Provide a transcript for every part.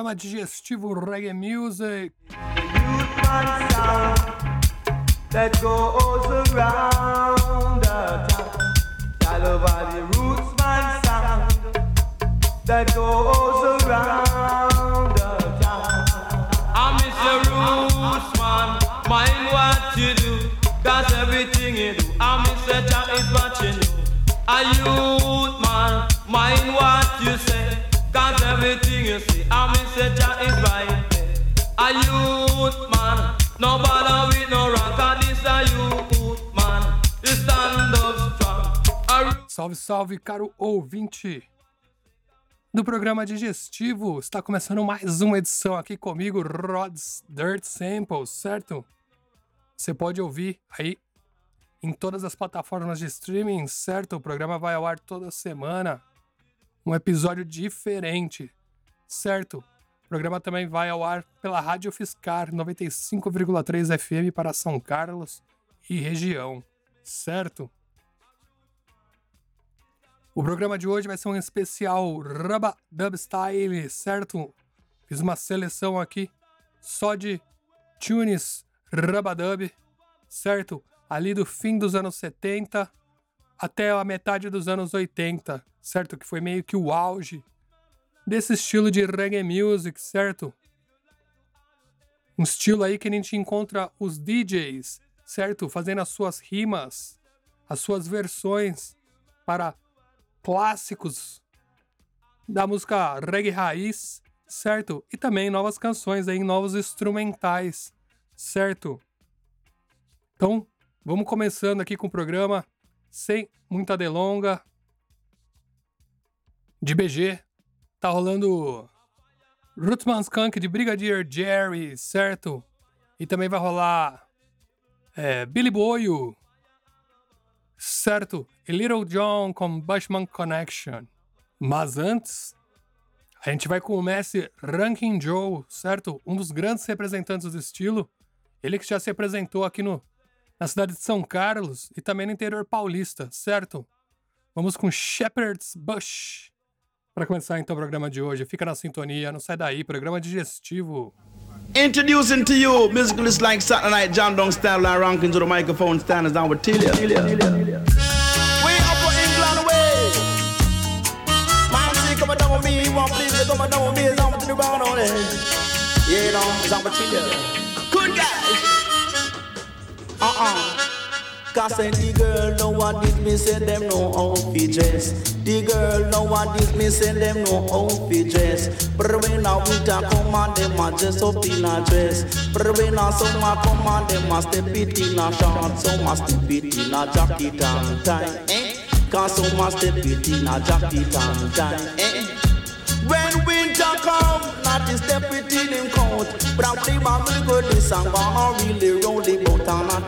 programa digestivo Reggae Music. That goes around the town. Valley roots man sound that goes around the town. I miss your roots man, mind what you do, cause everything you do, I miss the Jah is watching you. A youth man, mind what you say, cause everything you Jah is right. A youth man, no bother with no cause this a youth man, you stand up strong. Salve, salve, caro ouvinte do programa digestivo. Está começando mais uma edição aqui comigo, Rod's Dirt Samples, certo? Você pode ouvir aí em todas as plataformas de streaming, certo? O programa vai ao ar toda semana. Um episódio diferente, certo? O programa também vai ao ar pela Rádio Fiscar 95,3 FM para São Carlos e região, certo? O programa de hoje vai ser um especial Rubba Dub Style, certo? Fiz uma seleção aqui só de tunes Rubba Dub, certo? ali do fim dos anos 70 até a metade dos anos 80, certo? Que foi meio que o auge desse estilo de reggae music, certo? Um estilo aí que a gente encontra os DJs, certo? Fazendo as suas rimas, as suas versões para clássicos da música reggae raiz, certo? E também novas canções aí, novos instrumentais, certo? Então, Vamos começando aqui com o programa, sem muita delonga. De BG, tá rolando Rootsman Skunk de Brigadier Jerry, certo? E também vai rolar é, Billy Boyo, certo? E Little John com Bushman Connection. Mas antes, a gente vai com o mestre Ranking Joe, certo? Um dos grandes representantes do estilo. Ele que já se apresentou aqui no na cidade de São Carlos e também no interior paulista, certo? Vamos com Shepherd's Bush para começar então o programa de hoje. Fica na sintonia, não sai daí, programa digestivo. Introducing to you musicalists like Saturday Night John Dong style and ranking to the microphone standards down with Tilia. Way up for England way. Man, see, come down with me, want please, come down with me, it's the on it. Yeah, you know, it's with. Guys. uh-uh. Cause say the girl know what this me say them know how dress. The girl know what this me say them know how dress. But when a winter come and them a dress up in a dress. But when a summer come and them a step it in a short, some a step it in a jacket and tie. Eh? Cause some a step it in a jacket and tie. Eh? When winter come, not to step it in him coat. But I'm really good this song, gonna really roll the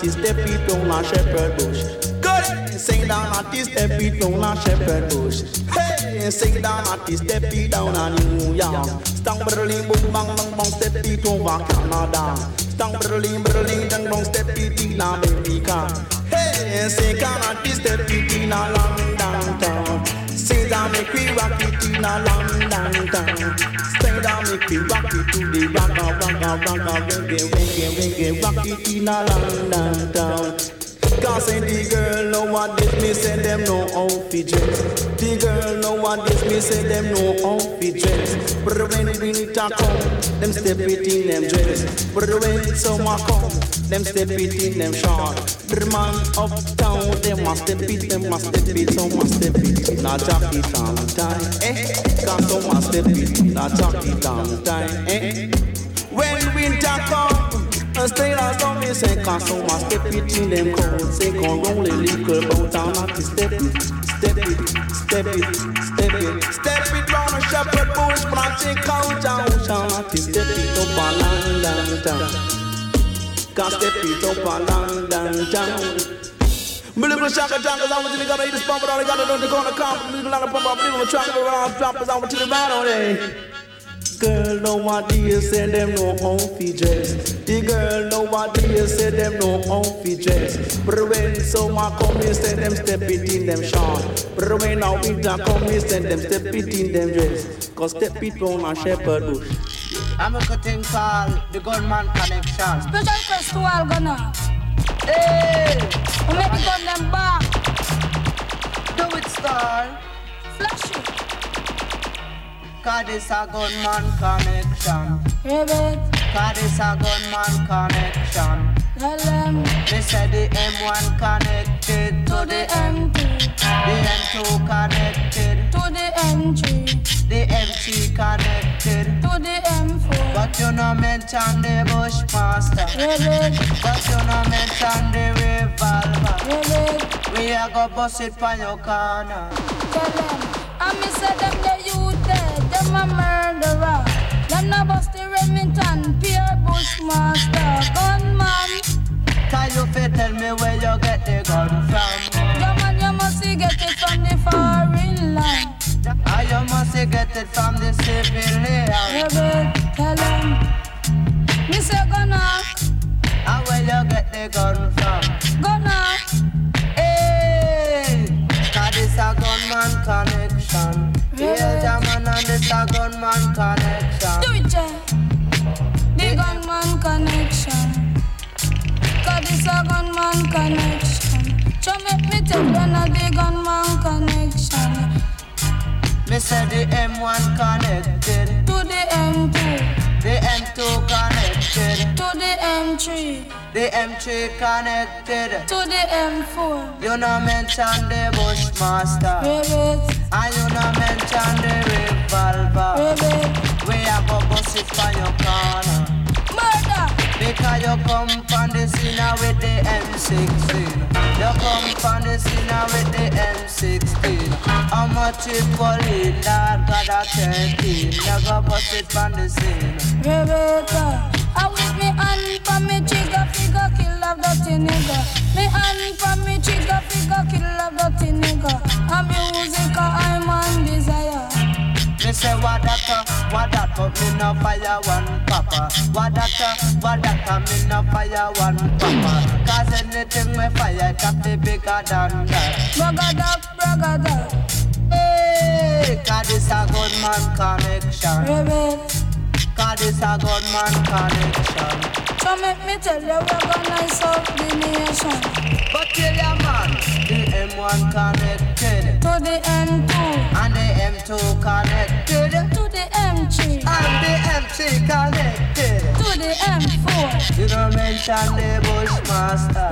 not to step it on shepherd bush. Good, sing down not to step it on a shepherd bush. Hey, sing down to step it down a New York. Stang berling boom bang bang bang step it over Canada. Stang berling berling dang bang step it in America. Hey, sing down not to step it in London town. Down make we rock it in a London town. Stay down make we rock it to the rock rock rock a reggae reggae rock it in a London town. Cause the girl know what this me say them how fi dress. The girl know what this me say them how fi dress. But when winter come, them step it in them dress. But when summer come, them step it in them short. The man uptown, them must step it, them must step it, some must step it in jacket the time. Eh? Cause some must step it in jacket the time. Eh? When winter come. Là dans mes cinq ans, so ma step it in them cold. Say qu'on roll a little boat down at the step it, step it, step it, step it, step it round a shepherd bush, but I take out down, down at the step it up a long, long town. Can't step it up a long, long town. Billy Blue Shaka Jackers, I want to gotta eat this pump, but all you gotta do is go on the comp, believe a lot of pump, I believe the track, around droppers, I'm want you to ride on it. Girl know what they say, them no how fi dress. The girl know what they say, them no how fi dress. But when summer come, me say them step it in them short. But when a winter come, me say them step it in them dress. Cause step it on a shepherd bush. I'm a thing called the Gunman Connection. Special request to all gunner. Hey, We make the gun them back. do it, star. Flash it. Cause this a gunman connection. Ribbit. Cause this a gunman connection. Tell them They said the M1 connected to the M2. the M2 connected, To the M3. the M3 connected. To the M4. But you no mention the Bushmaster. Ribbit. But you no mention the revolver. Ribbit. We a go bust it for your corner. Tell them. I say them the Them a murderer. Them no bust the Remington. Pierre Bushmaster. Gunman. Can you fit tell me where you get the gun from? Yeah man, you must get it from the foreign land. I you must get it from the civilian. Ribbit. Tell them. Connection. So make me tell you now the gunman connection. Me say the M1 connected, To the M2, the M2 connected, to the M3, the M3 connected. to the M4. You no mention the Bushmaster, Ribbit, and you no mention the revolver. ribbit, We a go bust it for your corner. Because you come from the scene with the M16 You come from the scene with the M16 How much it for lead, Lord God a 13 You go bust it from the scene Rebecca, I with me hand for me trigger figure kill of dirty nigga. Me hand for me trigger figure kill of dirty nigga. A music I'm on desire. Me say what that, uh, what that, but me no fire one papa. What that, uh, what that, uh, me no fire one papa. Cause anything me fire, it have to be bigger than that. Bragada, bragada, Hey, cause this a good man connection. Rebecca. Cause this a good man connection. So make me tell you we're gonna solve the nation. But tell ya man, the M1 connected. To the M2, and the M2 connected the M3 connected. to the M4. You don't mention the Bushmaster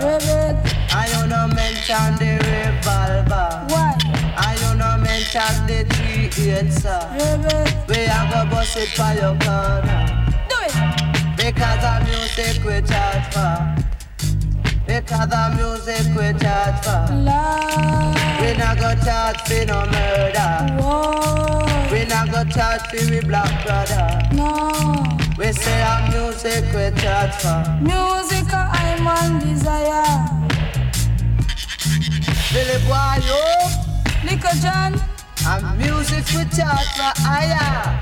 and you don't mention the revolver why? I you don't mention the three. Rebecca, We a go bust it for your corner do it. because the music we charge for. Because the music we charge for. Love, We not go charge for no murder. whoa, We not go charge for we black brother. no. We say our music we charge for. Music I'm on desire. Billy boy yo, Little John, and music we charge for higher.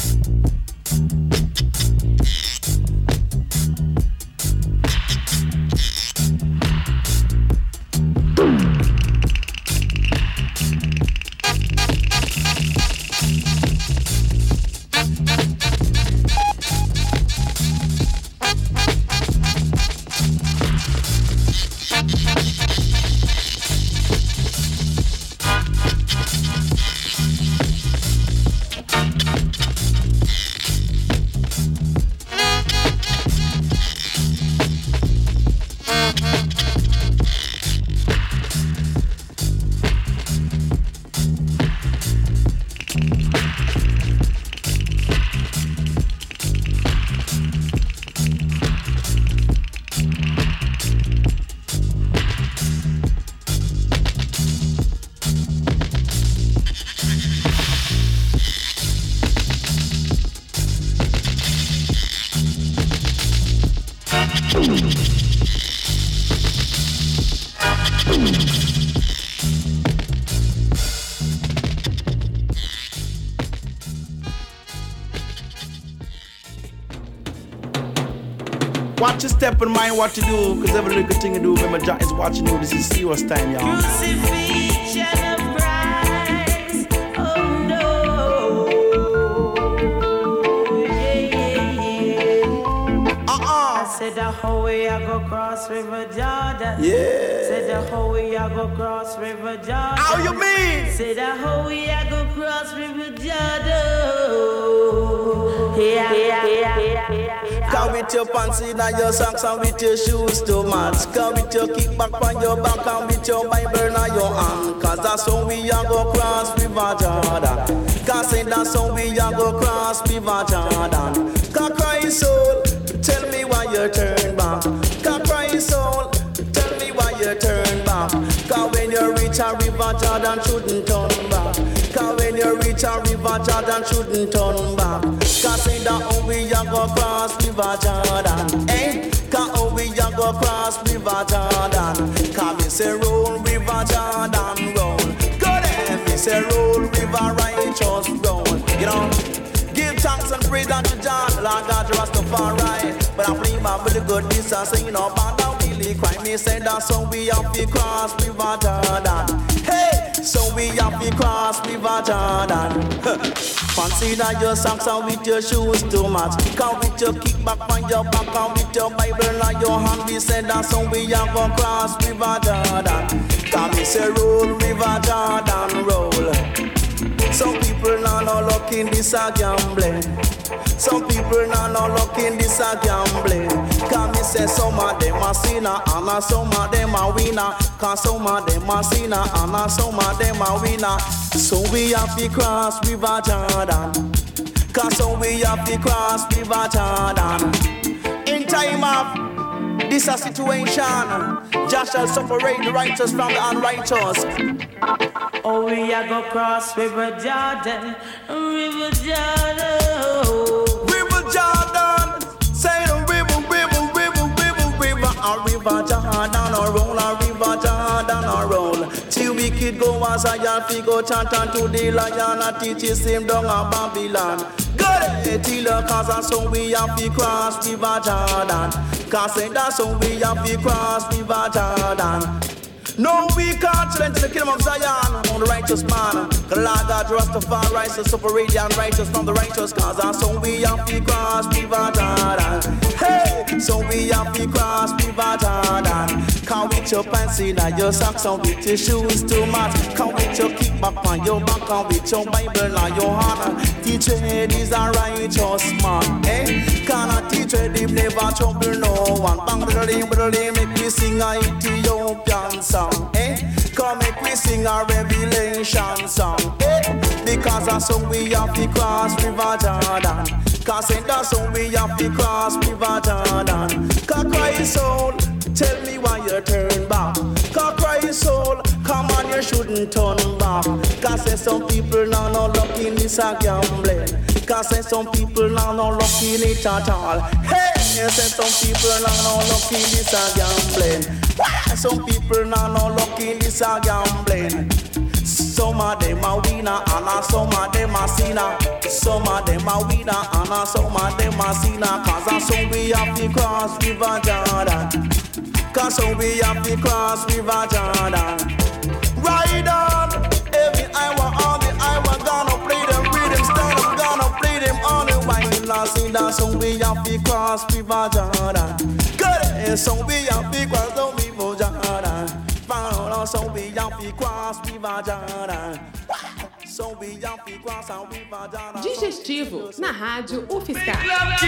Step and mind what you do, cause every little thing you do, remember Jack is watching you. This is serious time, y'all. Crucifixion of Christ. Oh no. Yeah, yeah, Uh-uh. I said the whole way I go cross River Jordan. Yeah. Said the whole way I go cross River Jordan. How you mean? Say the whole way I go cross River Jordan. Yeah, yeah, yeah. Come with your pants in and your socks and with your shoes to match. Come with your kickback on your back and with your Bible in your hand. Cause that's how we are go cross River Jordan. Cause say that's how we are go cross River Jordan. Cause cry soul, tell me why you turn back. Cause cry soul, tell me why you turn back. Cause when you reach a River Jordan, shouldn't turn back. Cause when you reach a River Jordan, shouldn't turn back. Cause say that how we a go cross River Jordan, eh? Cause how we a go cross River Jordan. Cause me say roll River Jordan, roll. Go there, me say roll River righteous, roll. You know. Give thanks and praise unto John, Lord God, Rastafari. But I play my really good this and say, you know, I really cry. Me say that so we have to cross River Jordan. Hey, so we have to cross River Jordan. Fancy that your socks and with your shoes too much. Come with your kickback on your back and with your Bible in your hand. We say that so we have to cross River Jordan. Come me say roll River Jordan, roll. Some people now no luck in this a gambling. Some people now no luck in this a gambling. Cause me say some of them a sinner and a some of them a winner. Cause some of them a sinner and a some of them a winner. So we have to cross River Jordan. Cause so we have to cross River Jordan. In time of this a situation, Josh shall separate the righteous from the unrighteous. Oh, we a go cross River Jordan, River Jordan. Go as a yard, fi go chant unto the lion, a teaches him down a Babylon. Good till the cause and so we have to cross River Jordan. Cause that's so we have to cross River Jordan. No, we can't challenge the kingdom of Zion on the righteous man. The Lord God Rastafari righteous, separate the unrighteous from the righteous. Cause our so we have to cross River Jordan. Hey, so we have to cross River Jordan. Come with your pants in and your socks and with your shoes to match. Come with your kickback on your back and with your Bible on your hand. Teach head is a righteous man. Eh? Eh? Cannot teach head him never trouble no one. Bang, bang, bang, make me sing a Ethiopian song eh? Come make we sing a revelation song, eh? Because that's song we have to cross River Jordan. Cause in that song we have to cross River Jordan. Cause Christ soul, tell me why you turn back. Cause Christ soul, come on you shouldn't turn back. Cause some people now not lucky this a gambling. Cause there's some people now not lucky in it at all. Hey, there's some people now not lucky in this a gambling. Some people now not lucky in this a gambling? Some of them are winner and some of them are sinner. Some of them are winner and some of them are sinner. Cause that's so we have to cross River Jordan. Cause so we have to cross River Jordan. Ride on, wine. Last in that song we have to cross River Jordan. Good, so we have to cross the River Jordan. Follow, so we have to cross River Jordan. So we have to cross our River Jordan. Digestivo, na rádio UFSCar. love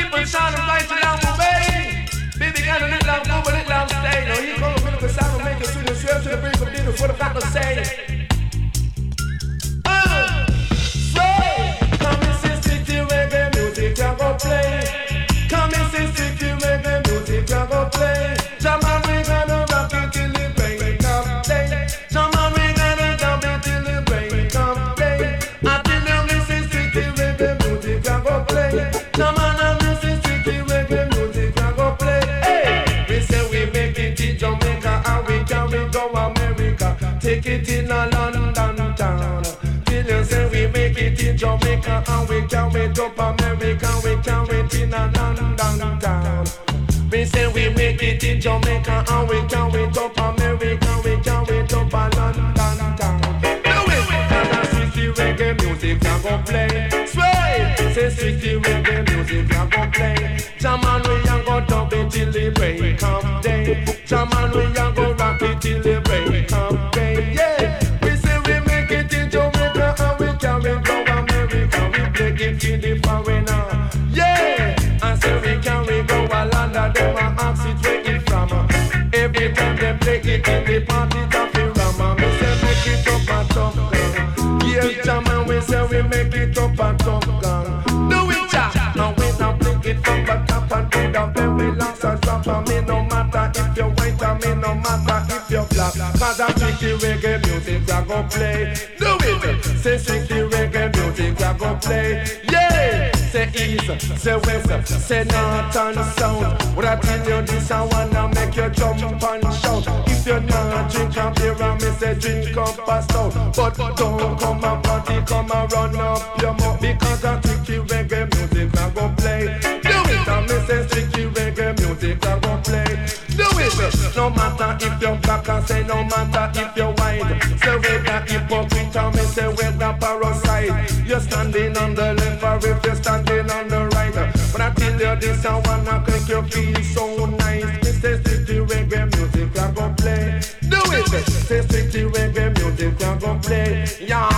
Jamaica I'm taking the bank, we come play. Just my man to the bank, make up. I didn't know we'll see if you win the mood if I will play. We say we make it in Jamaica, and we carry it in a London town. Till say we make it in Jamaica and we can't wait up America. We Jamaica and we carry it up America. We carry it up London town. Do it, and I the reggae music I go play. Sway, say strictly reggae music I go play. Jaman we a go dub till the break of day. Jaman, we a go Play it in the party, that fi ram. Me say make it up a top gun. Yeah, Jaman, we say we make it up a top. Do it. Now we not play it from the top and to the very last and. And me no matter if you're white and me no matter if you're black. Cause I think the reggae music I go play. Do it. Say strictly reggae music I go play. Say east, say west, say north and south. What I tell you this I wanna make you jump and shout. If you're not drink a beer and me say drink up a stout. But don't come and party, come and run up your mouth. Because I think the reggae music I go play. Do it and me say strictly reggae music I go play. No matter if you're black and say no matter if you're white. Say whether hypocrite and me say whether parasite. You're standing on the left or if you're standing on the right. But I tell you this, I wanna make you feel so nice. Say strictly reggae music I go play. Do it. Say strictly reggae music I go play. Yeah.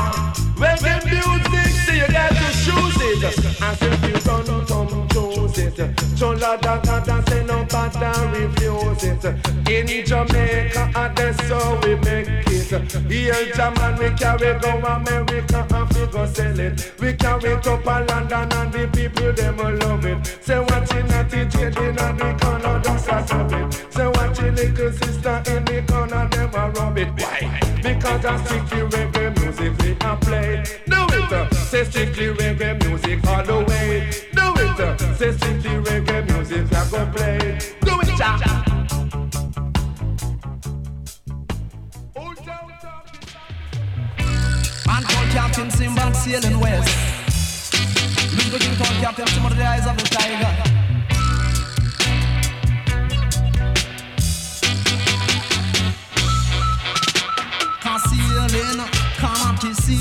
Reggae music, see you got to choose it. And if you don't come choose it. So la da da da say no bother refuse it. In Jamaica, and that's how we make it. Here, German, we carry go America and we go sell it. We carry it up a London and the people them will love it. Say watching at the trading and the corner, that's a stop it. Say watching little sister in the corner, them a rub it. Why? Because I strictly reggae music we a play. Do it, say strictly reggae music all the way. Do it, say strictly reggae music I go play. Man called Captain Sinbad sailing west. Look good called Captain Simba the eyes of the tiger.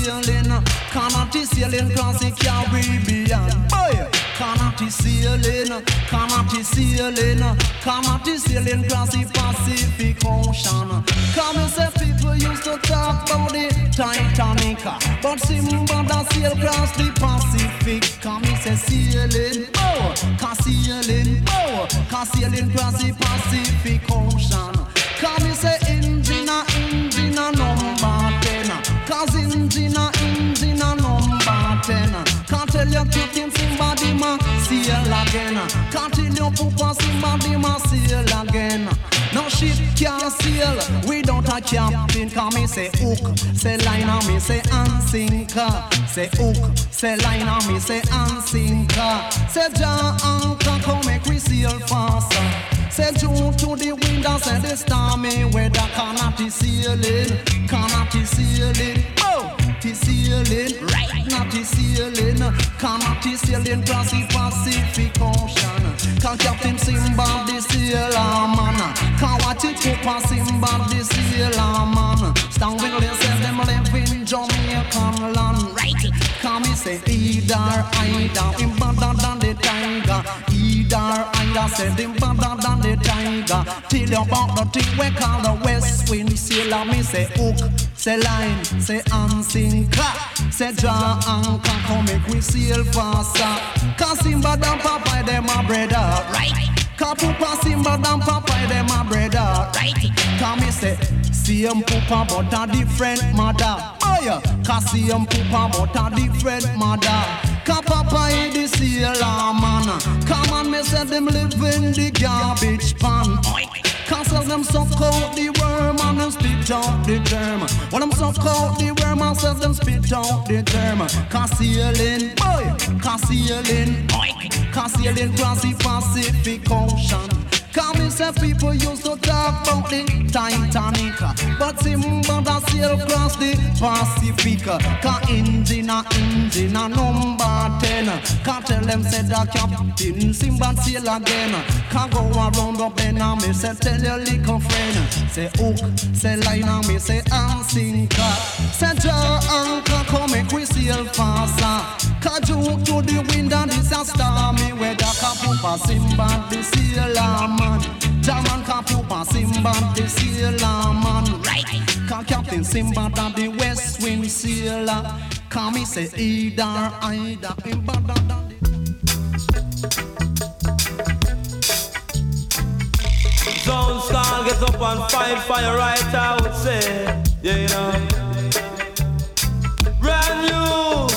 Sailing, can't sailing cause the Caribbean. Boy, can't sailing, can't sailing, can't sailing cause the Pacific Ocean. Come and say people used to talk about the Titanic, but Simba da sail across the Pacific. Come and say sailing, oh, can sailing, oh, can sailing across the Pacific Ocean. Come and say engine again. Can't tell you Papa Simba the ma sail again. No ship can sail without a captain. Come me say hook, say line and me say and sinker. Say hook, say line and me say and sinker. Say John anchor come make we sail faster. Say June to the wind and say the stormy weather cannot be sailing, cannot be sailing. Oh, be sailing, right? Not be sailing, cannot be sailing across the Pacific Ocean. Can Captain Simba the sailor ah, man? Can watch it pass Simba the sailor ah, man? Stand with them say them live in Jamaican land, right? Can me say either either him better than the tiger, either either say him better than the tiger. Till you about the thing we call the West Wind sailor, me say hook, say line, say and sinker, say draw anchor, come make we sail faster. Cause Simba and Popeye them a brother, right? Cause Papa Simba and Popeye them a brother, right? Cause me say same Papa but a different mother. Oh yeah, cause same Papa but a different mother. Cause Papa is the sailor man. Come on, me say them live in the garbage pan. Of them suck out the worm and them spit out the germ. When them suck out the worm and say them spit out the germ. Cause sailing, boy, cause sailing across the Pacific Ocean. Cause me say people used to talk about the Titanic But Simba da sail across the Pacific Cause engine a engine a number ten Cause tell them say the captain Simba sail again Cause go a round up then and me say tell your little friend. Say hook, say line and me say and sinker. Say Jah anchor come make we sail faster. Cause you to the wind and this a stormy weather. Kapupa Simba the sailor man. Jaman Kapupa Simba the sailor man. Right. Cause Captain Simba that the west wind sailor. Come me say either either in better than the Zone gets up and fight fire right, I would say. Yeah, you know. Brand new.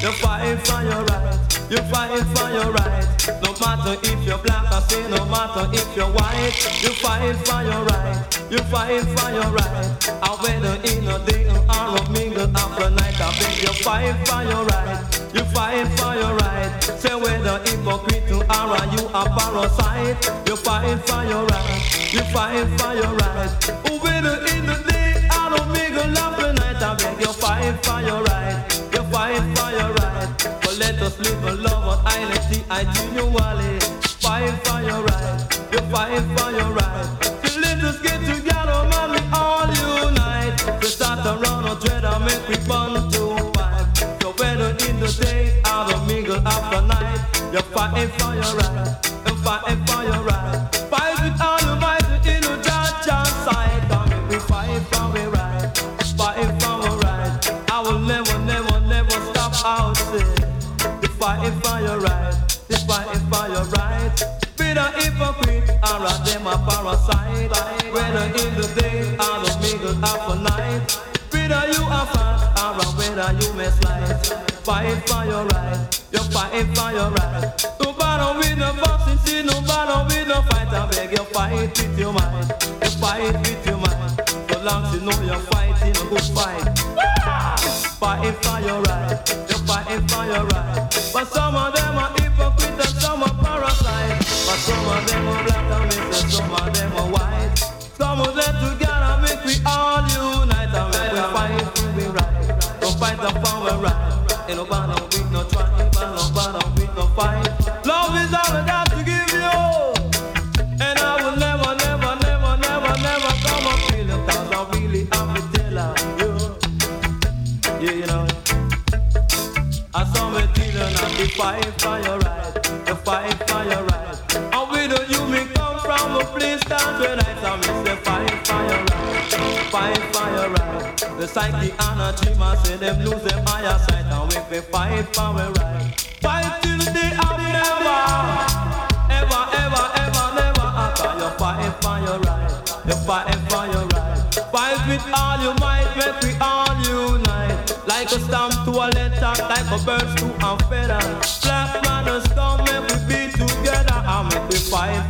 You're fighting for your right. You're fighting for your right. Matter if you're black or say no matter if you're white. You're fighting for your right. You're fighting for your right. I whether in a day or a mingle after night. I beg you're fighting for your right. You're fighting for your right. Say whether hypocrite or you a parasite. You're fighting for your right. You're fighting for your right. Whether in the day or a mingle after night. I beg you're fighting for your right. You're fighting for your right. But let us live a love on identity. I genuinely fighting for your right. You're fighting for your right. So let us get together, man. We all unite. We start to run a dread and make we burn to fight. So whether in the day or the mingle after night, you're fighting for your right. You're fighting or a parasite. Whether in the day or the mingle after night. Whether you are fat or whether you may slide. Fight for your right. You're fighting for your right. No bother with no boxing, see no bother with no fight. I beg you fight with your mind. You fight with your mind. So long as you know you're fighting a good fight. Fighting for your right. You're fighting for your right. But some of them are hypocrite and some are parasite. But some of them are black some of them are together make we all unite and we fight we. Don't fight the we right. Ain't no with no tribe, no with no fight. Love is all I got to give you. And I will never, never, never, never, never come up feel it Cause I really am you Yeah, you know I saw me fight for your right The fight for your right place that where I saw me say fight for your right The psyche and a dreamer say them lose them higher sight And we fi fight for our right Fight till the of never Ever, ever, ever, never after You're fighting for your right You're fighting for your right Fight with all your might Make we all unite. Like a stamp to a letter Like a bird to a feather. Black manners come Make we be together And we our right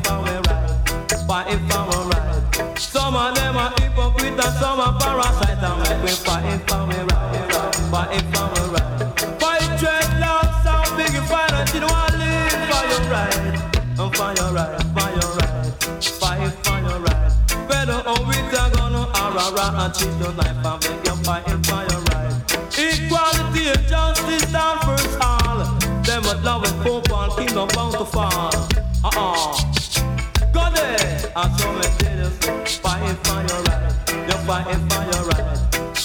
For our right Some of them are hypocrite And some are parasite And make we for Fighting for right Fight dreadlocks And big fight Until you want live. For your right And for your right For your right. Fight for your right. Better on with a gun or a rat And cheat your knife And make you fighting for your right. Equality and justice down first all. Them what love and hope and kingdom bound to fall. Uh-uh I me tell you. Fighting for your right, you're for your right.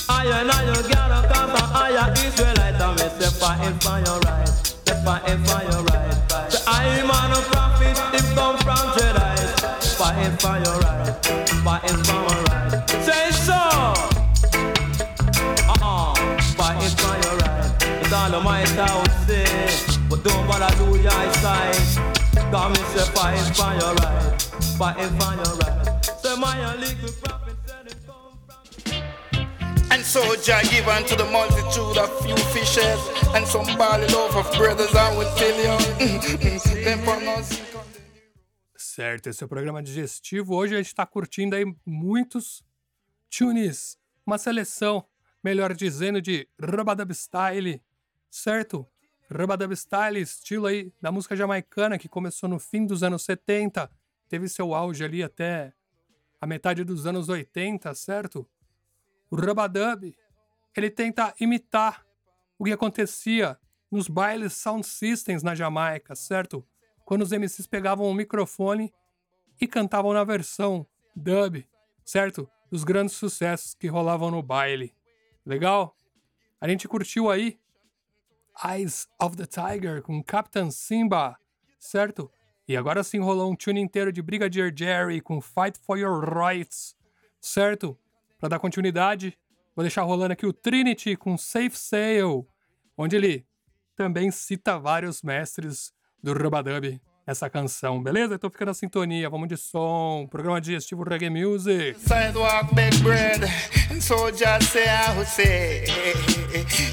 I and I, you gotta come from higher Israelite. And me say fighting for your right, fighting for your right. Say I man a prophet, him come from Jedi. Fighting for your right, fighting for your right. Say so. Uh-uh, fighting for your right. It's all the might I would say, but don't bother do your eyesight. Come and say fighting for your right, from. And so Jah give unto the multitude a few fishes and some barley loaf of brothers I would tell you. Them pronounce Certo, esse é o programa digestivo. Hoje a gente tá curtindo aí muitos tunes, uma seleção, melhor dizendo, de Rubadub Style, certo? Rubadub Style, estilo aí da música jamaicana que começou no fim dos anos 70, teve seu auge ali até a metade dos anos 80, certo? O Rubadub, ele tenta imitar o que acontecia nos bailes sound systems na Jamaica, certo? quando os MCs pegavam o microfone e cantavam na versão dub, certo? Dos grandes sucessos que rolavam no baile. Legal? A gente curtiu aí Eyes of the Tiger com Captain Simba, certo? E agora sim rolou um tune inteiro de Brigadier Jerry com Fight for Your Rights, certo? Para dar continuidade, vou deixar rolando aqui o Trinity com Safe Sail, onde ele também cita vários mestres do Rubadub essa canção, beleza? Então fica na sintonia, vamos de som, programa digestivo Reggae Music. Sidewalk, big bread, so just say I would say,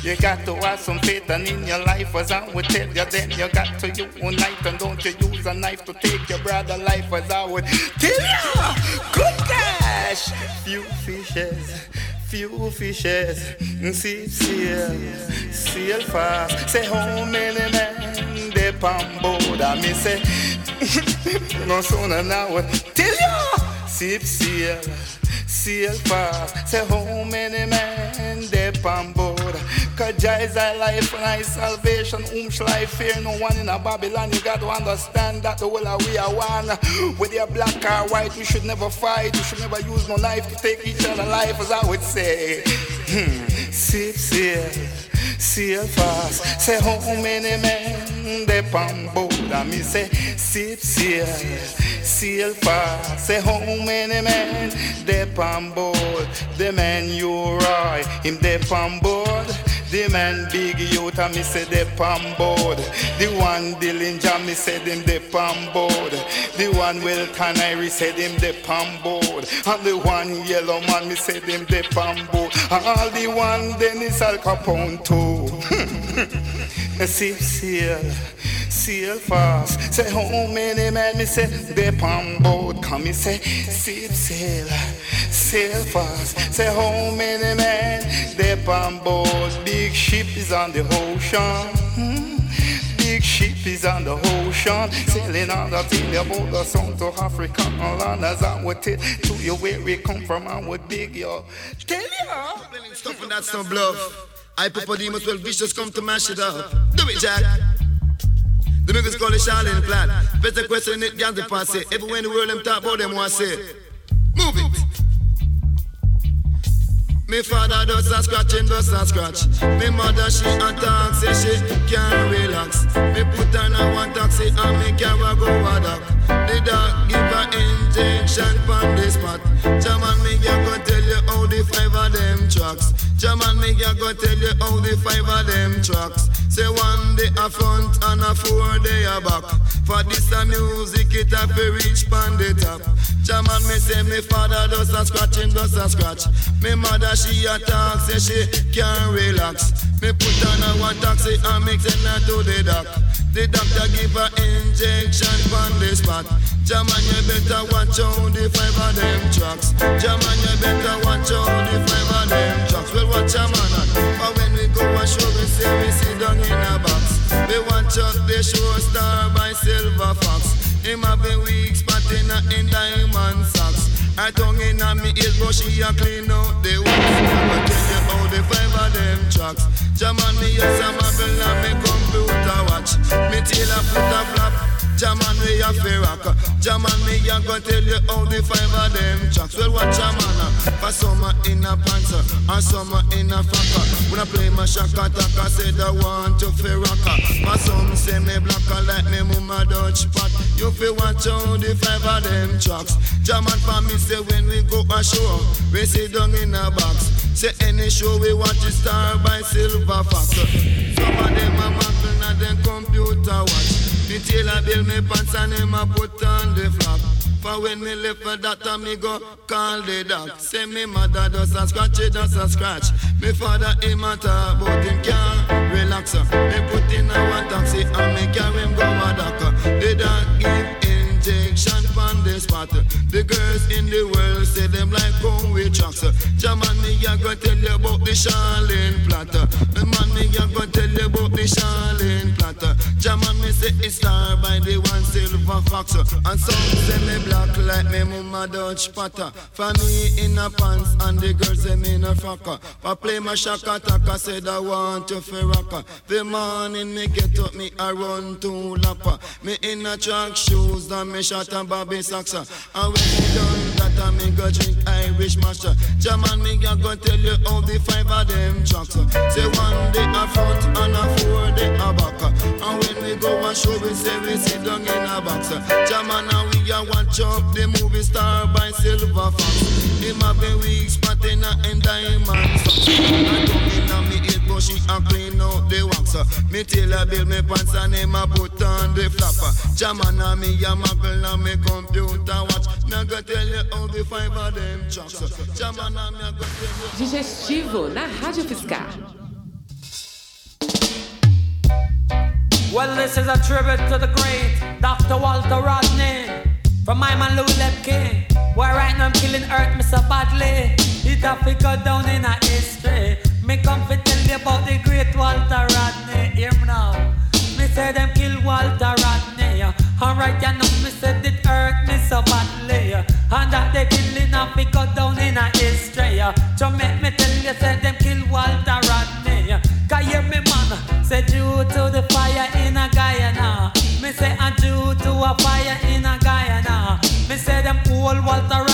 you got to have some faith and in your life, as I would tell you, then you got to unite and don't you use a knife to take your brother life, as I would tell you, good cash, few fishes. Few fishes, see, seal, seal fast. Say how many men on board? I me say, no sooner now. Tell you, sip seal, seal fast. Say how many men they on board? Cause Jah is thy life and salvation. Whom shall I fear? No one in a Babylon. You got to understand that the whole we are one. Whether you're black or white, we should never fight. We should never use no knife to take each other life, as I would say. Hmm. Sip, seal, seal fast. Say how many men board? And me say, sip, fast. Say how many men on board? The man you right, they on board. The man big youth and me say they on board. The one Dillinger me said him they on board. The one Welton Irie said him they on board. And the one Yellowman me said him they on board. And all the one Dennis Alcapone too. See, seal, uh, seal fast. Say how many men me say they on board. Come me say, sip sail, sail fast. Say how many men they on board. Big ship is on the ocean. Hmm? Big ship is on the ocean, sailing on the thing about the sound to Africa and land as I would tell to you where we come from and would big yo. Tell you. Stuff and that's no bluff. I Hypopodemus well vicious come to mash it up. Do it, Jack. The niggas call it Charlene Platt. Better question it, gas the passe. Everywhere in the world them talk about them, what say. Move it. Me father does a scratch and does a scratch. Me mother she a talk say she can't relax. Me put her in one taxi and ah, me carry go a dock. The doc give her injection from the spot. Jaman me ya go tell you how the five of them trucks. Jaman me ya go tell you how the five of them tracks. Say one day a front and a four day a back. For this a music it a fi reach pon the top. Jaman me say me father does a scratch and does a scratch. Me mother she a talk say she can't relax. Me put on a one taxi and send her to the doc. The doctor give her injection pon the spot. Jaman you better watch out the five of them trucks. Jaman you better watch out the five of them trucks. Well watch a man on. But when we go a show we say we sit down in a box. We watch out the show star by Silver Fox. Him have a weak spot in a in diamond socks. Her tongue in a me ears but she a clean out the wax. I tell you the five of them trucks. Jaman me yes I'm a on me computer watch. Me tail a foot a flap. Jaman me a fi rock. Jaman me a go tell you how the five of them tracks. Well watch a man uh, for summer in a pants uh, or summer in a fracker. When I play my shaka taka, say the want to fi rocker. My some say me blacker like me mama Dutch pot. You fi watch how the five of them tracks. Jaman for me say when we go a show, we sit down in a box. Say any show we watch is star by Silver Fox. Some of them a muckle na them computer watch. Me tailor bill me pants and him a put on the flap. For when me left for that time me go call the doc. Say me mother does a scratch, he does a scratch. Me father him a talk but him can't relax. Uh, me put in a one taxi and me carry him go a doc. The doc give injection the spot. The girls in the world say them like Conway trucks. Jaman, me a go tell you about the Charlene platter. The man, me a go tell you about the Charlene platter. Jaman, say it's star by the one silver fox. And some say me black like me mama Dutch potter. For me in a pants and the girls them in a frocker. I play my shaka taka, said I want to rocker. The morning me get up, me I run to lapper. Me in a track shoes and me shot and Bobby socks. And when me done that, I me go drink Irish master. Jaman me a go tell you how the five of them trucks. Say one day a front and a four day a back. And when we go and show, we say we sit down in a box. Jaman and we a watch up the movie star by Silver Fox. Him have been weeks patina and diamond. I in a me but she a clean out the wax. Uh. Me tailor build me pants and him a put on the flapper. Uh. Jaman and me a muggle and me computer watch. Me a go tell you how the five of them trucks. Uh. Jaman and me a go tell you. Digestivo na Rádio UFSCar. Well, this is a tribute to the great Dr. Walter Rodney from my man Lou King. Why right now I'm killing Earth, me so badly. It have to go down in a history. Me come to tell you about the great Walter Rodney. Hear me now. Me say them kill Walter Rodney. Alright, you know me said it hurt me so badly. And that they killing have to go down in a history. So make me tell you, say them kill Walter Rodney. Can hear me, man? Say due to the fire in a Guyana. Me say and due to a fire in a Guyana. Me say them old Walter Rodney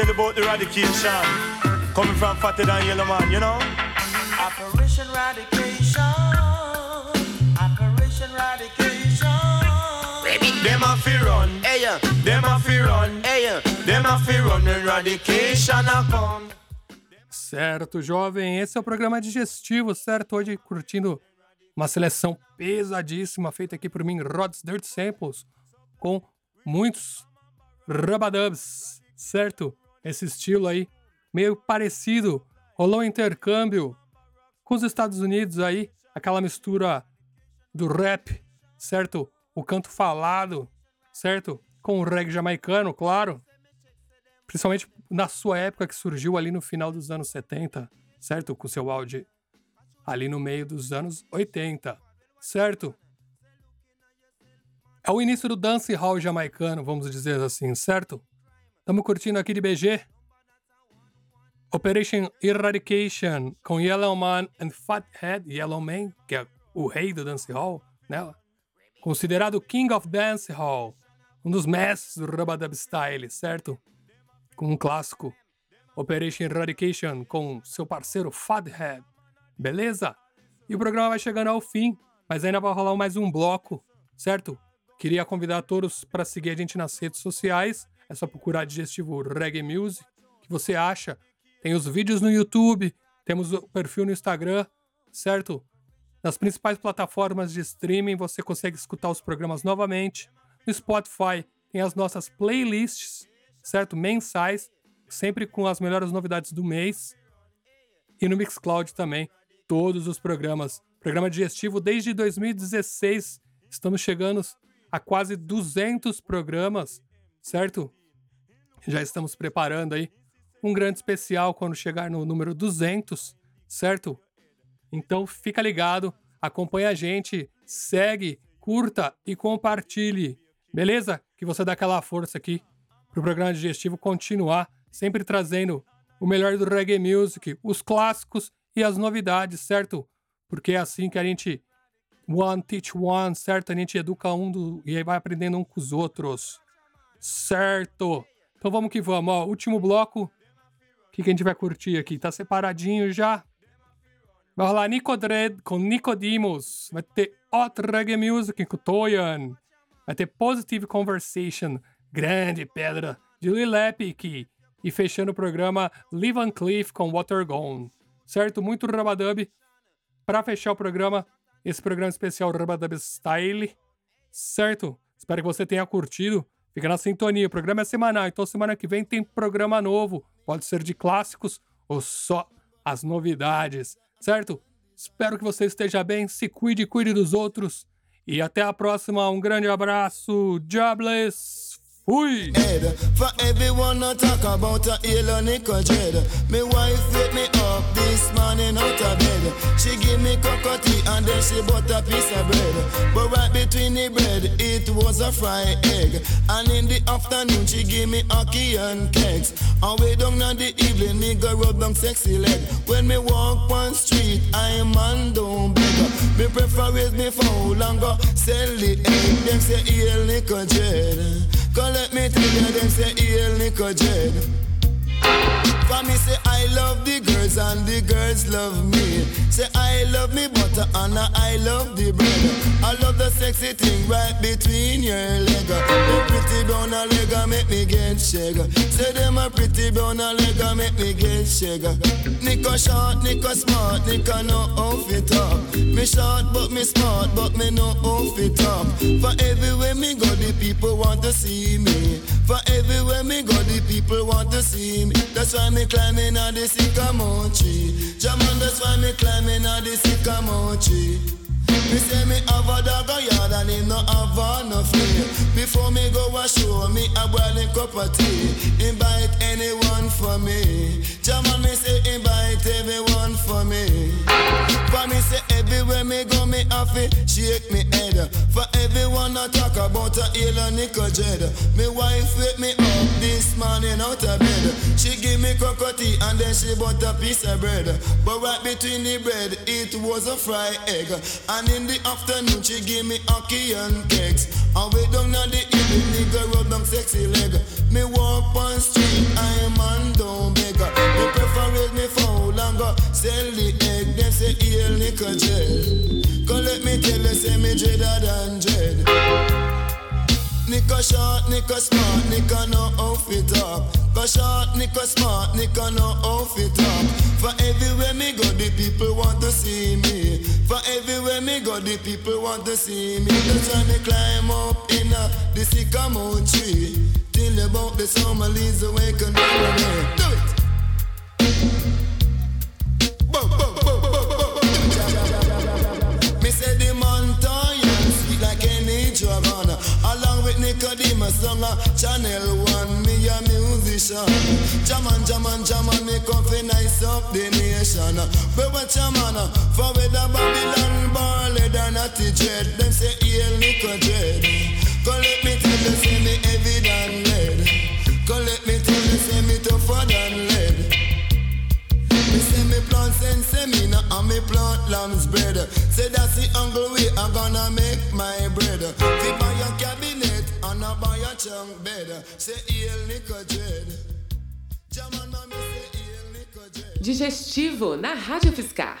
tell you about the eradication. Coming from fatter than yellow man, you know? Operation Radication Operation Radication Them a fi run, Hey, yeah. them a fi run. Them have to run eradication a come. Certo, jovem, esse é o programa digestivo, certo? Hoje curtindo uma seleção pesadíssima feita aqui por mim, Rod's Dirt Samples, com muitos rubadubs, certo? Esse estilo aí, meio parecido, rolou um intercâmbio com os Estados Unidos aí, aquela mistura do rap, certo? O canto falado, certo? Com o reggae jamaicano, claro. Principalmente na sua época que surgiu ali no final dos anos 70, certo? Com seu áudio ali no meio dos anos 80, certo? É o início do dance hall jamaicano, vamos dizer assim, certo? Estamos curtindo aqui de BG. Operation Eradication com Yellow Man and Fathead Yellow Man, que é o rei do dance hall, né? Considerado King of Dance Hall, um dos mestres do Rubadub Style, certo? Com um clássico Operation Eradication com seu parceiro Fathead. Beleza? E o programa vai chegando ao fim, mas ainda vai rolar mais um bloco, certo? Queria convidar todos para seguir a gente nas redes sociais. É só procurar digestivo Reggae Music, que você acha. Tem os vídeos no YouTube, temos o perfil no Instagram, certo? Nas principais plataformas de streaming você consegue escutar os programas novamente. No Spotify tem as nossas playlists, certo? Mensais, sempre com as melhores novidades do mês. E no Mixcloud também todos os programas. Programa digestivo desde 2016. Estamos chegando a quase 200 programas, certo? Já estamos preparando aí um grande especial quando chegar no número 200, certo? Então fica ligado, acompanha a gente, segue, curta e compartilhe, beleza? Que você dá aquela força aqui pro programa digestivo continuar, sempre trazendo o melhor do reggae music, os clássicos e as novidades, certo? Porque é assim que a gente one teach one, certo? A gente educa um do, e aí vai aprendendo um com os outros, certo? Então vamos que vamos, ó. Último bloco. O que, que a gente vai curtir aqui? Tá separadinho já? Vai rolar Nicodred com Nicodimos. Vai ter Hot Reggae Music com Toyan. Vai ter Positive Conversation, Grande Pedra, de Lil Epic. E fechando o programa, Live Cliff com Water Gone certo? Muito Rabadub. Para fechar o programa, esse programa especial Rabadub Style, certo? Espero que você tenha curtido. Fica na sintonia. O programa é semanal, então semana que vem tem programa novo. Pode ser de clássicos ou só as novidades, certo? Espero que você esteja bem, se cuide, cuide dos outros. E até a próxima. Um grande abraço. Jobless. Head for everyone to talk about a ill nickel dread. Me wife wake me up this morning out of bed. She give me cocoa tea and then she bought a piece of bread. But right between the bread, it was a fried egg. And in the afternoon, she give me ackee and cakes. And way down in the evening, go rub down sexy leg. When me walk one street, I man don't beg. Me prefer raise me and go sell the egg. Them say ill nickel dread. Come let me tell you, them say hail Nico Jed. For me say I love the girls and the girls love me. Say I love me butter uh, and uh, I love the bread. I love the sexy thing right between your leg. The pretty brown leg make me get shake. Say them a pretty brown leg make me get shake. Nico short, Nico smart, Nico no outfit up. Me short but me smart, but me no outfit up. For everywhere me go, the people want to see me. For everywhere me go, the people want to see me. That's why me climbing on the sycamore tree. Jaman, that's why me climbing on the sycamore tree. Me say me have a dog a yard and him no have fear. Before me go a show me a boiling cup of tea. Invite anyone for me. Jaman, me say invite everyone for me. For me say everywhere me go me have it shake me head. For everyone I talk about a ill and nickel. Me wife wake me up this morning out of bed. She give me cocoa tea and then she bought a piece of bread. But right between the bread it was a fried egg. And in the afternoon she give me ackee and cakes. And way down on the evening nigga rub down sexy leg. Me walk on street I am man down beggar. Me prefer raise me and go sell the egg. Them say hail nickel dread. Come let me tell you say me dreader than dread. Nico short, Nico smart, Nico no outfit fi talk. Go short, Nico smart, Nico no outfit fi. For everywhere me go, the people want to see me. For everywhere me go, the people want to see me. The why me climb up in a the sycamore tree. Till about the summer leaves awaken. do it. a. Channel one, me a musician. Jaman, Jaman, Jaman, me coffee nice up the nation. We watch a man uh, for with a Babylon barley than a dread. Them say hail me dread. Come let me tell you, say me heavy than lead. Come let me tell you, say me tougher than lead. Me say me plant sense, say me nah, and me plant lamb's bread. Say that's the angle way I'm gonna make my bread. Keep on your cabin. and I buy a chunk bed. Say heal Nicodred. Digestivo na Rádio Fiscar.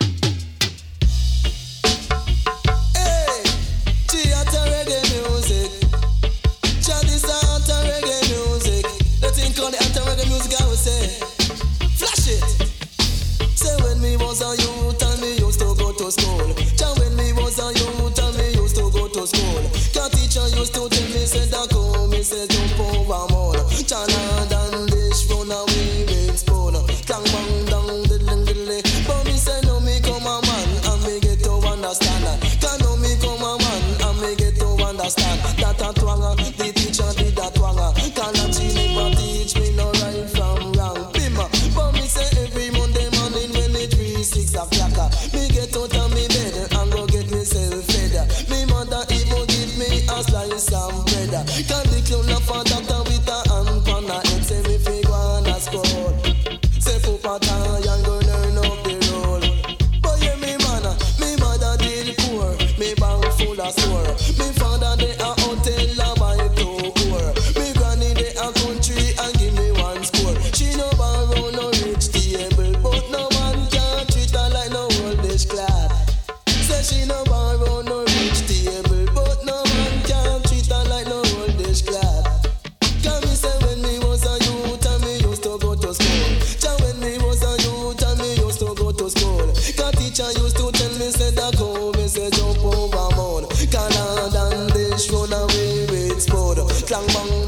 away with sport. Clang bang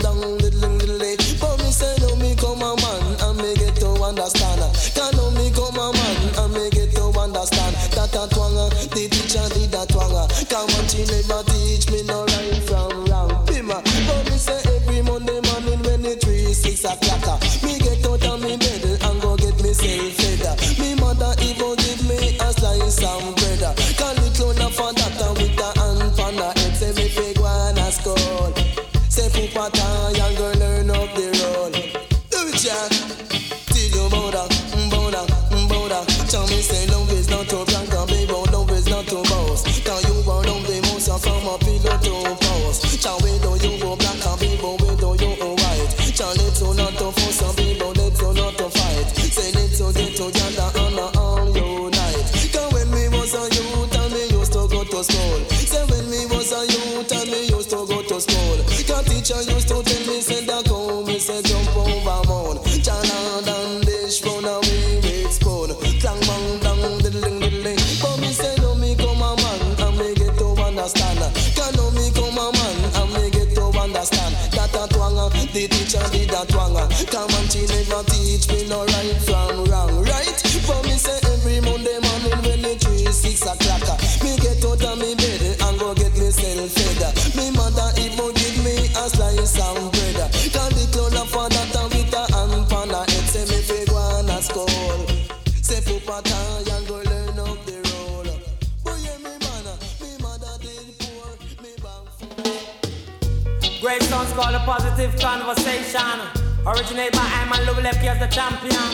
is called a positive conversation. originated by Ayman Lou Lefty as the champion.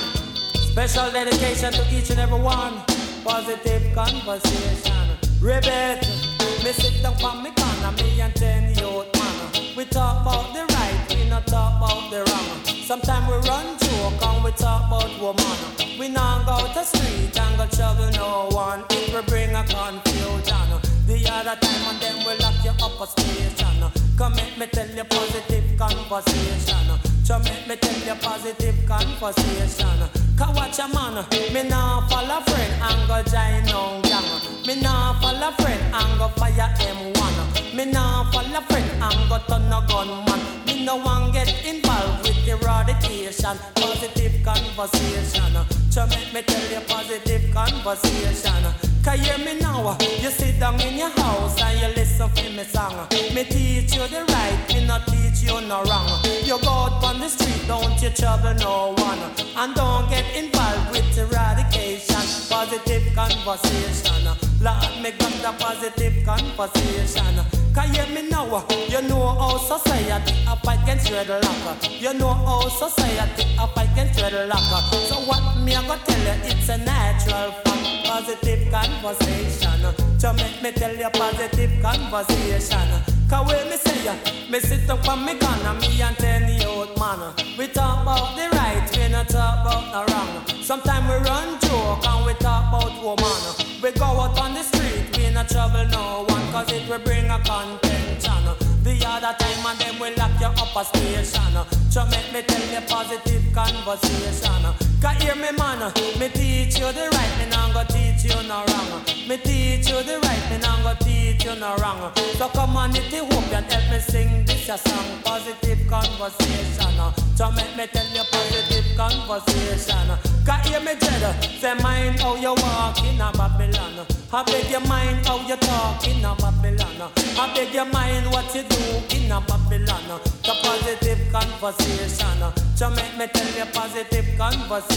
Special dedication to each and every one. Positive conversation. Ribbit, me sit down from me corner, me and ten youth man. We talk about the right, we not talk about the wrong. Sometimes we run joke and we talk about woman. We not go to street and go trouble no one. If we bring a confusion. The other time and then we lock you up a station. Come make me tell you conversation. So make me tell you positive conversation. Cause watch a man, me nah follow friend and go join no gang. Me nah follow friend and go fire M1. Me nah follow friend and go turn a gunman. No one get involved with eradication. Positive conversation. So make me tell you positive conversation. Cause hear me now, you sit down in your house and you listen to me song. Me teach you the right, me not teach you no wrong. You go out on the street, don't you trouble no one. And don't get involved with eradication. Positive conversation. Lord, me got the positive conversation. Cause hear me now, you know how society fight against dreadlock. You know how society fight against dreadlock. So what me I gonna tell you, it's a natural fact. Positive conversation. To make me tell you positive conversation. Cause when me say ya, me sit up on me corner, me and ten year old man. We talk about the right, we not talk about the wrong. Sometimes we run joke and we talk about woman. We go out on the street, we not trouble no cause it will bring a contention. The other time and then we lock you up a station. So make me tell you positive conversation. Cause hear me man, me teach you the right, me not go teach you no wrong. Me teach you the right, me not go teach you no wrong. So come on, it hope you help me sing this a song. Positive conversation. So make me tell you positive conversation. Cause hear me dread, say mind how you walk in a Babylon. I beg your mind how you talk in a Babylon. I beg your mind what you do in a Babylon. The positive conversation. So make me tell you positive conversation.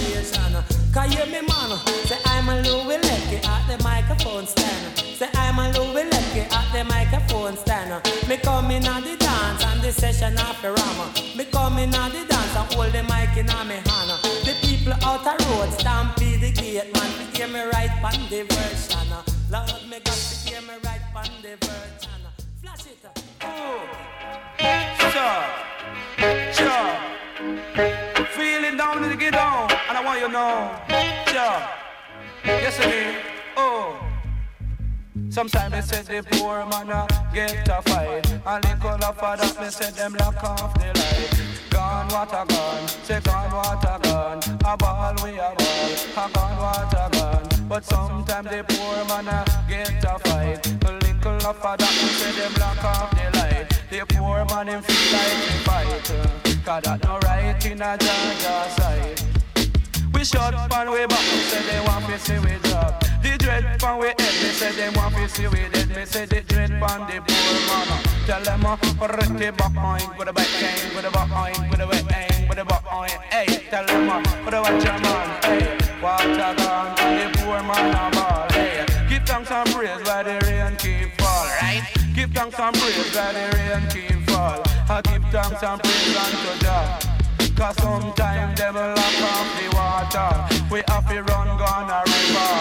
Cause hear me man, say I'm a Louie Lepke at the microphone stand. Say I'm a Louie Lepke at the microphone stand. Me coming in on the dance and the session after rama. Me coming in on the dance and hold the mic in my hand. The people out the road stampede the gate man. To hear me right on the version. Lord, me got to hear me right on the version. Flash it. Oh, sure, sure. Feeling down to get I want you know, sure. Yes, I mean, oh. Sometimes they say the poor man a get a fight. And little of that they say them lock off the light. Gone what a gone, say gone what a gone. A ball we a ball, a gone what a gone. But sometimes the poor man a get a fight. A little of that they say them lock off the light. The poor man him feel like he fight. Cause that no right in a Georgia side we shot pan way back, say they want to see we drop. The dread pan we head, me say they want to see we dead. Me say the dread pan the poor man. Tell them uh, put the on, with the back hang, with the back on, with the back hang, with the back on. Hey, tell them uh, put the watch your man. Hey, water gone, the poor man a ball. Hey, give thanks and praise while the rain keep fall. Right? Give thanks and praise while the rain keep fall. I give thanks and praise unto God. Cause sometimes them lock off the water. We have to run a river.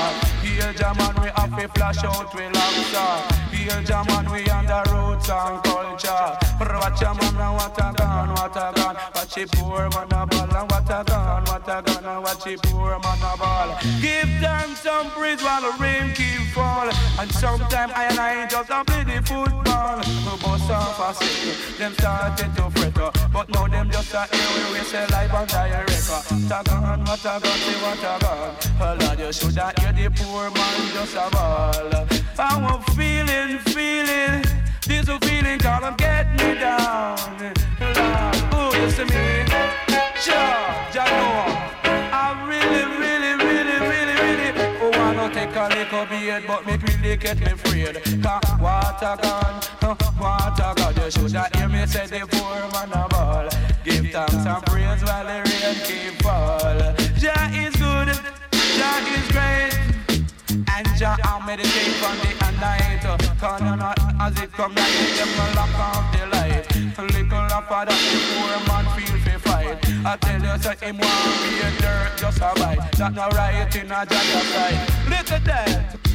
Heal German, we have to flash out we lobster Heal German, we on the roots and culture. Watch a man and what a gun, what a gun. Watch a poor man a ball and what a gun, what a gun. And watch a poor man a ball. Give them some praise while the rain keep fall. And sometimes I and I just a play the football. We bust off a stick, them started to fret uh, But now them just a hear we say live on direct uh. What a gun, what a gun, say what a gun. Oh Lord, you shoulda hear the poor man just a ball. I'm feeling, feeling? This a feeling call them get me down. Oh, you see me? Sure, Jah know I really, really, really, really, really Oh, wanna take a little beard But me really get me freed Cause water gone, uh, water gone You shoulda hear me say the poor man a ball. Give thanks and praise while the rain keep fall. Jah is good, Jah is great and Jah I meditate from the night Cause you not as it come down Them will lock off the light. Little of that the poor man feel fi fight. I tell you say him want be a dirt just a bite. That no right in a Jah Look at that